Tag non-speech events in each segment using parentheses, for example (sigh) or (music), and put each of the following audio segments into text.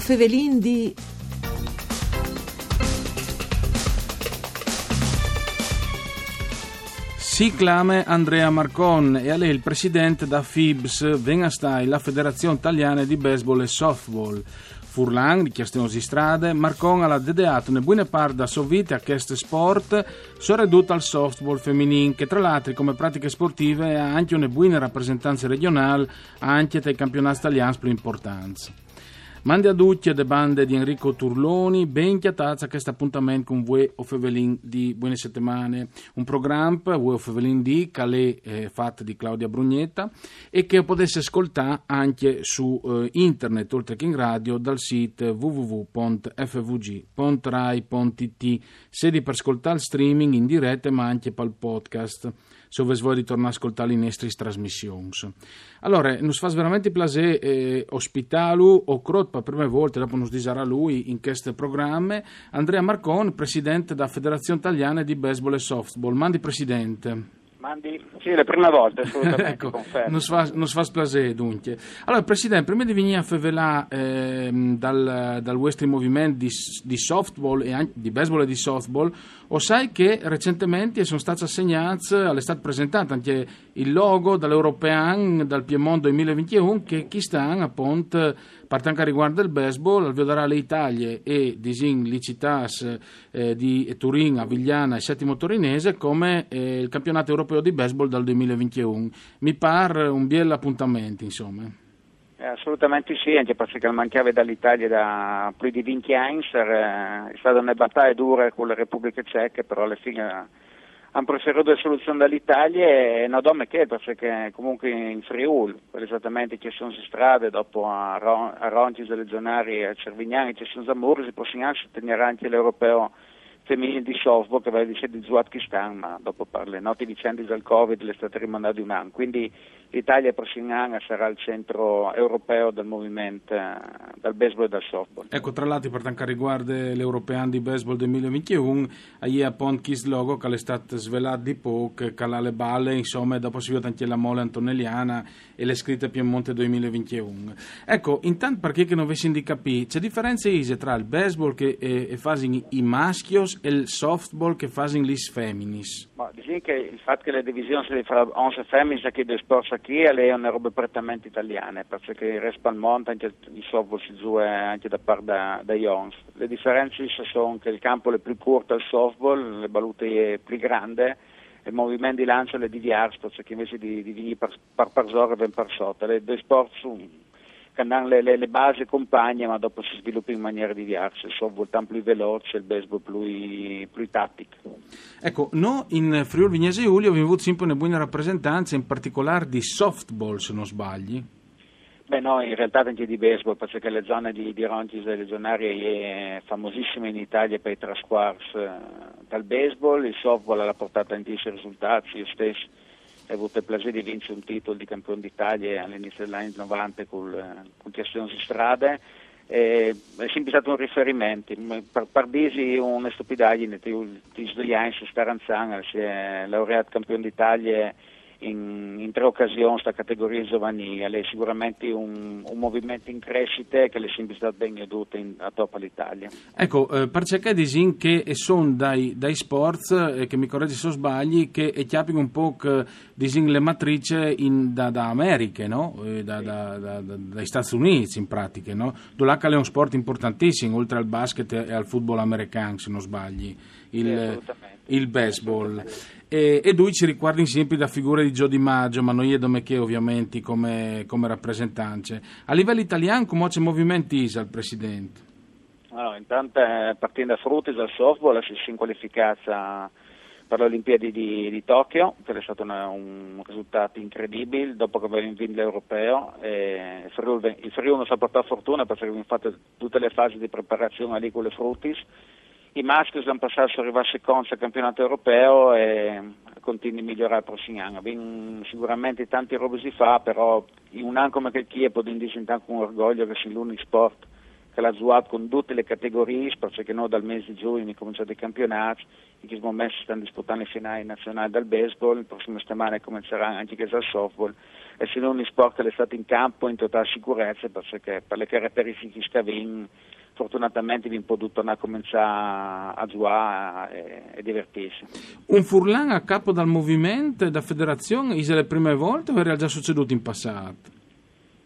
Fevelin di... Si clame Andrea Marcon e a lei il presidente da FIBS, Venastai, la Federazione Italiana di Baseball e Softball. Furlan, di Strade, Marcon ha dedicato una buona parte da sua vita a questo sport, soprattutto al softball femminile, che tra l'altro come pratiche sportive ha anche una buona rappresentanza regionale anche tra i campionati italiani più importanti. Mandi a tutti le bande di Enrico Turloni, ben chiatazza questo appuntamento con voi o Fevelin di Buone Settimane, un programma, voi o Fevelin di, è eh, fatto di Claudia Brugnetta e che potesse ascoltare anche su eh, internet, oltre che in radio, dal sito www.fvg.rai.it, sedi per ascoltare il streaming in diretta ma anche per il podcast se vuoi ritornare a ascoltare le nostre trasmissioni. Allora, nos fa veramente piacere eh, ospitalu o crot per prime volte, dopo nos disarà lui in questo programma, Andrea Marcon, presidente della Federazione Italiana di Baseball e Softball. Mandi presidente. Mandi, sì, le prime volte, assolutamente, (laughs) ecco, confermo. Non si fa piacere, dunque. Allora, Presidente, prima di venire a favelà eh, dal, dal vostro movimento di, di, softball e anche di baseball e di softball, o sai che recentemente sono stati assegnati, all'estate presentato anche il logo dall'European, dal Piemonte 2021, che chi sta appunto per quanto riguarda il baseball, al vedrà le Italie e Disin Licitas eh, di Turin, Avigliana e Settimo Torinese come eh, il campionato europeo di baseball dal 2021. Mi pare un bel appuntamento, insomma. Eh, assolutamente sì, anche perché mancava dall'Italia da più di 20 anni, eh, è stata una battaglia dura con le Repubbliche Ceche, però alla fine hanno preferito le soluzioni dall'Italia e non dome che perché comunque in Friuli, esattamente che sono le strade, dopo a, Ron, a Roncis, a Legionari, a Cervignani, ci sono Zamuri, si possono anche tenere anche l'europeo femminile di softball che aveva di di Zuatkistan, ma dopo le note vicende del Covid le è stato rimandato un anno. Quindi l'Italia prossimo anno sarà il centro europeo del movimento eh, del baseball e del softball. Ecco, tra l'altro per quanto riguarda l'European di baseball del 2021, ahí a Pont Kiss Logo che è stato svelato di poco, che le balle, insomma, dopo si vede anche la mole antonelliana e le scritte Piemonte 2021. Ecco, intanto perché che non avessi di capire, c'è differenza tra il baseball che è, è fasi i maschios e il softball che fanno gli feminis? Ma diciamo che il fatto che le divisioni si fra 11 femmine che due sport qui è una roba prettamente italiana, perché il resto del mondo anche il softball si gioca anche da parte da, da Jons. Le differenze sono che il campo è più corto al softball, le balute è più grande, il movimento di lancio è diverso, perché invece di, di venire per, per, per zona e per sotto. Le due sport sono hanno le, le, le, basi compagne ma dopo si sviluppa in maniera diversa, il softball tanto più veloce, il baseball più, più tattico. Ecco, noi in Friuli Vignese Giulia abbiamo avuto sempre una buona rappresentanza, in particolare di softball se non sbagli. Beh no, in realtà anche di baseball, perché la zona di, di Rontis e Legionarie è famosissima in Italia per i trasquars eh, dal baseball, il softball ha portato tantissimi risultati, io stesso ho avuto il piacere di vincere un titolo di campione d'Italia all'inizio degli anni 90 con, Chiassione di strade. È sempre stato un riferimento. Per, dirsi una stupidaggine ti svegliai su Staranzana si è laureato campione d'Italia in, in tre occasioni questa categoria giovanile, è sicuramente un, un, movimento in crescita che le è sempre stato ben in, a top all'Italia. Ecco, eh, per cercare di dire che sono dai, dai sport, eh, che mi correggi se sbagli, che chiappino un po' disin le matrici in, da, da America, no? eh, da, sì. da, dai Stati Uniti in pratica, no? Dove è un sport importantissimo, oltre al basket e al football americano, se non sbagli, il, sì, il baseball. E, e lui ci ricorda sempre da figure di Gio Di Maggio, ma noi e che ovviamente come, come rappresentante. A livello italiano come c'è movimento ISA il Presidente? Allora, intanto eh, partendo da Frutis al softball si è qualificata per le Olimpiadi di, di, Tokyo, che è stato una, un risultato incredibile dopo che avevamo vinto l'Europeo. il Friuli non si è portato fortuna perché abbiamo fatto tutte le fasi di preparazione lì con le Frutis i maschi sono passati a arrivare secondo al campionato europeo e continuano a migliorare il prossimo anno. Abbiamo sicuramente tanti robe si fa, però in un anno come quel dire intanto con orgoglio che sia l'unico sport che l'ha giocato con tutte le categorie, perché noi dal mese di giugno cominciato i campionati, in questo momento stanno disputando le finali nazionali del baseball, la prossima settimana comincerà anche il softball. e se gli sport è stato in campo in totale sicurezza perché per le caratteristiche che avevano fortunatamente abbiamo potuto cominciare a giocare e, e, divertirsi. Un Furlan a capo dal movimento e da federazione, è le prime volte o era già succeduto in passato?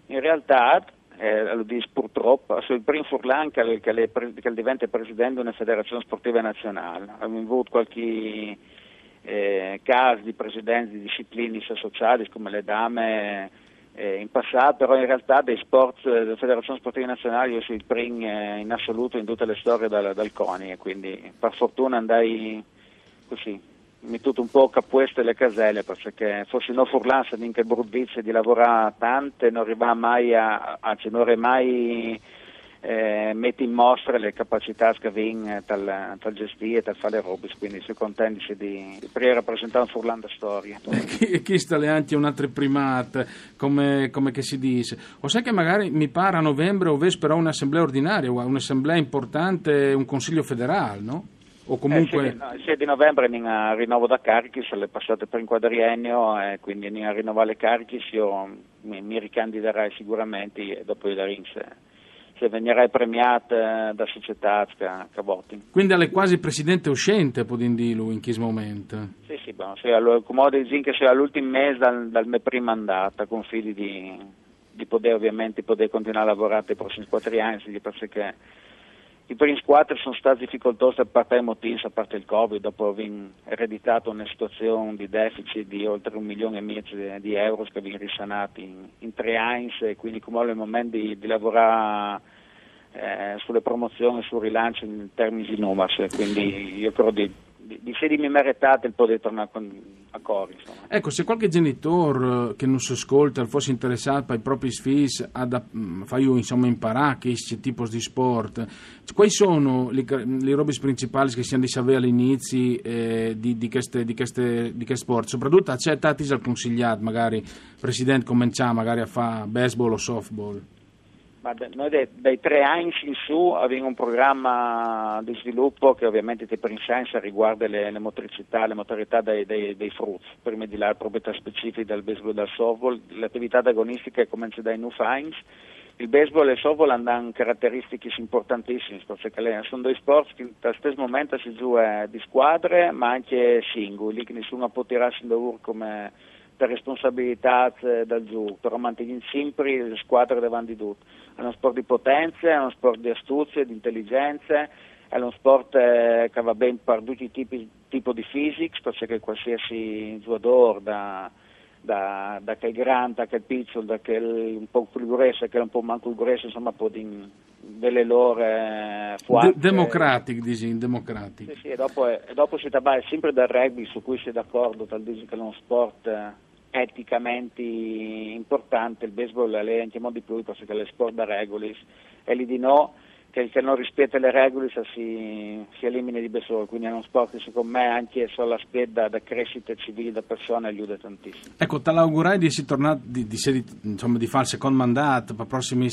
In realtà, eh, lo dico purtroppo, sono il primo Furlan che, che, che diventa presidente di una federazione sportiva nazionale. Abbiamo avuto qualche eh, caso di presidenti di discipline associate come le dame eh, in passato, però in realtà dei sport eh, della Federazione Sportiva Nazionale io sono il primo eh, in assoluto in tutte le storie dal, dal CONI e quindi per fortuna andai così, mi tutto un po' capueste le caselle perché fosse no furlanza di che bruttizia di lavorare tante non arriva mai a, anzi non mai eh, mette in mostra le capacità che aveva dal, dal gestire e dal fare robis, quindi sono contento di, di rappresentare un Furlanda storia. (laughs) E chi sta le anche un altro primato, come, come che si dice? O sai che magari mi pare a novembre o però un'assemblea ordinaria, un'assemblea importante, un consiglio federale, no? O comunque... Eh, il 6 di novembre in rinnovo da carichi, se le passate per un quadriennio, eh, quindi in rinnovare le carichi io mi, mi ricandiderai sicuramente e dopo il rinse se verrai premiata da società voti. Quindi è quasi presidente uscente, dire lui in questo momento? Sì, sì, bon, sì allora, come dico che sia l'ultimo mese dal, dal mio primo mandato, con fidi di, di, poter ovviamente poter continuare a lavorare per i prossimi quattro anni, perché i primi quattro sono stati difficoltosi a parte i motivi, a parte il Covid, dopo aver ereditato una situazione di deficit di oltre un milione e mezzo di euro che abbiamo risanati in, in, tre anni quindi come il momento di, di lavorare eh, sulle promozioni, sul rilancio in termini di numeri, quindi io credo di di, di sedimi meritate il poter tornare a Cori. Ecco, se qualche genitore eh, che non si ascolta fosse interessato ai propri figli a fare insomma, imparare questo tipo di sport, quali sono le, le robe principali che si hanno di sapere all'inizio eh, di, di, queste, di, di questi sport? Soprattutto accettati al consigliato, magari Presidente cominciare magari a fare baseball o softball. Ma noi dai, dai, tre anni in su abbiamo un programma di sviluppo che ovviamente ti inscienza riguarda le, le, motricità, le motorità dei, dei, dei frutti, prima di là le proprietà specifiche del baseball e del softball, l'attività agonistica comincia dai new finds. Il baseball e il softball hanno caratteristiche importantissime, sono due sport che allo stesso momento si gioca di squadre ma anche singoli, che nessuno può tirarsi in due come per responsabilità eh, dal giù, però mantengono sempre le squadre davanti a tutto. È uno sport di potenze, è uno sport di astuzie, di intelligenze, è uno sport eh, che va bene per tutti i tipi tipo di physics, perché qualsiasi giocatore da, da, da che è grande, da che è piccolo, da che è un po' più grueso, che è un po' manco gruesso, insomma, può dire delle loro eh, fuate. De- democratic, dici, democratic. Sì, sì, e dopo, e dopo si tratta sempre dal rugby, su cui si è d'accordo, tal dice che è uno sport eh, eticamente importante, il baseball è anche di più perché è sport da regole, e lì di no che il che non rispetta le regole si, si elimina di besolo, quindi è uno sport che secondo me anche sulla speda da crescita civile da persone aiuta tantissimo. Ecco, te l'augurai di, tornare, di, di, insomma, di fare il secondo mandato per le prossime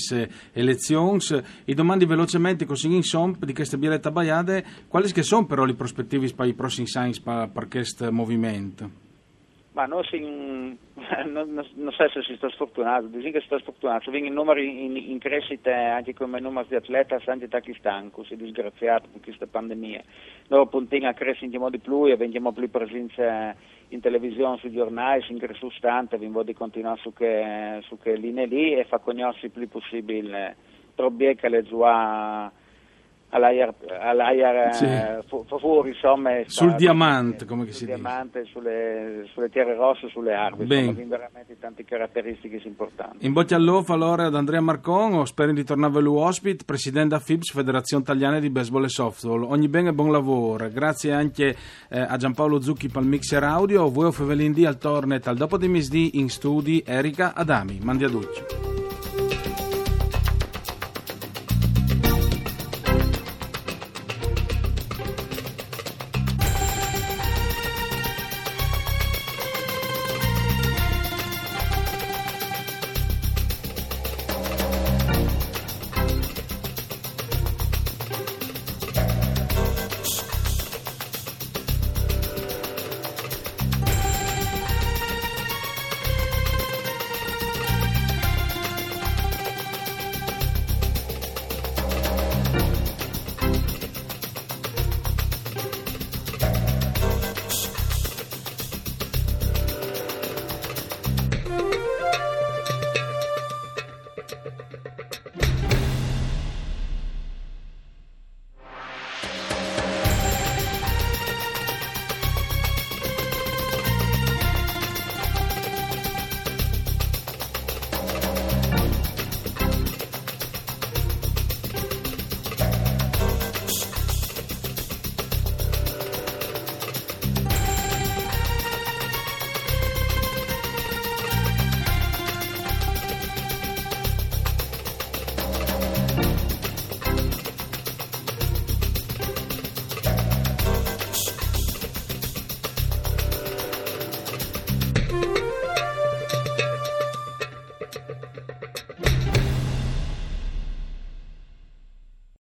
elezioni. I domandi velocemente così insomma di queste birrette baiade, quali sono però le prospettive per i prossimi anni per questo movimento? Ma non, si, (laughs) non, non so se si sta sfortunato, dico che si sta sfortunato, vengono numeri in, in, crescita anche come numeri di atleti anche Pakistan, così disgraziato per questa pandemia. Noi puntiamo a crescere di più e vendiamo più presenza in televisione, sui giornali, in crescita stante, vi voglio continuare su che, su che linee lì e fa conoscere il più possibile troppo che le giocate all'aia, all'aia sì. eh, fuori insomma sul diamante come si dice. diamante sulle, sulle, terre rosse sulle armi sono veramente tante caratteristiche importanti. In bocca al lupo allora ad Andrea Marcon spero di tornare a ospite presidente da FIBS Federazione Italiana di Baseball e Softball. Ogni bene e buon lavoro. Grazie anche eh, a Giampaolo Zucchi per il mixer audio. Voi o Fevelin al Tornet al dopo di misdì in studi Erika Adami. Mandi a Ducci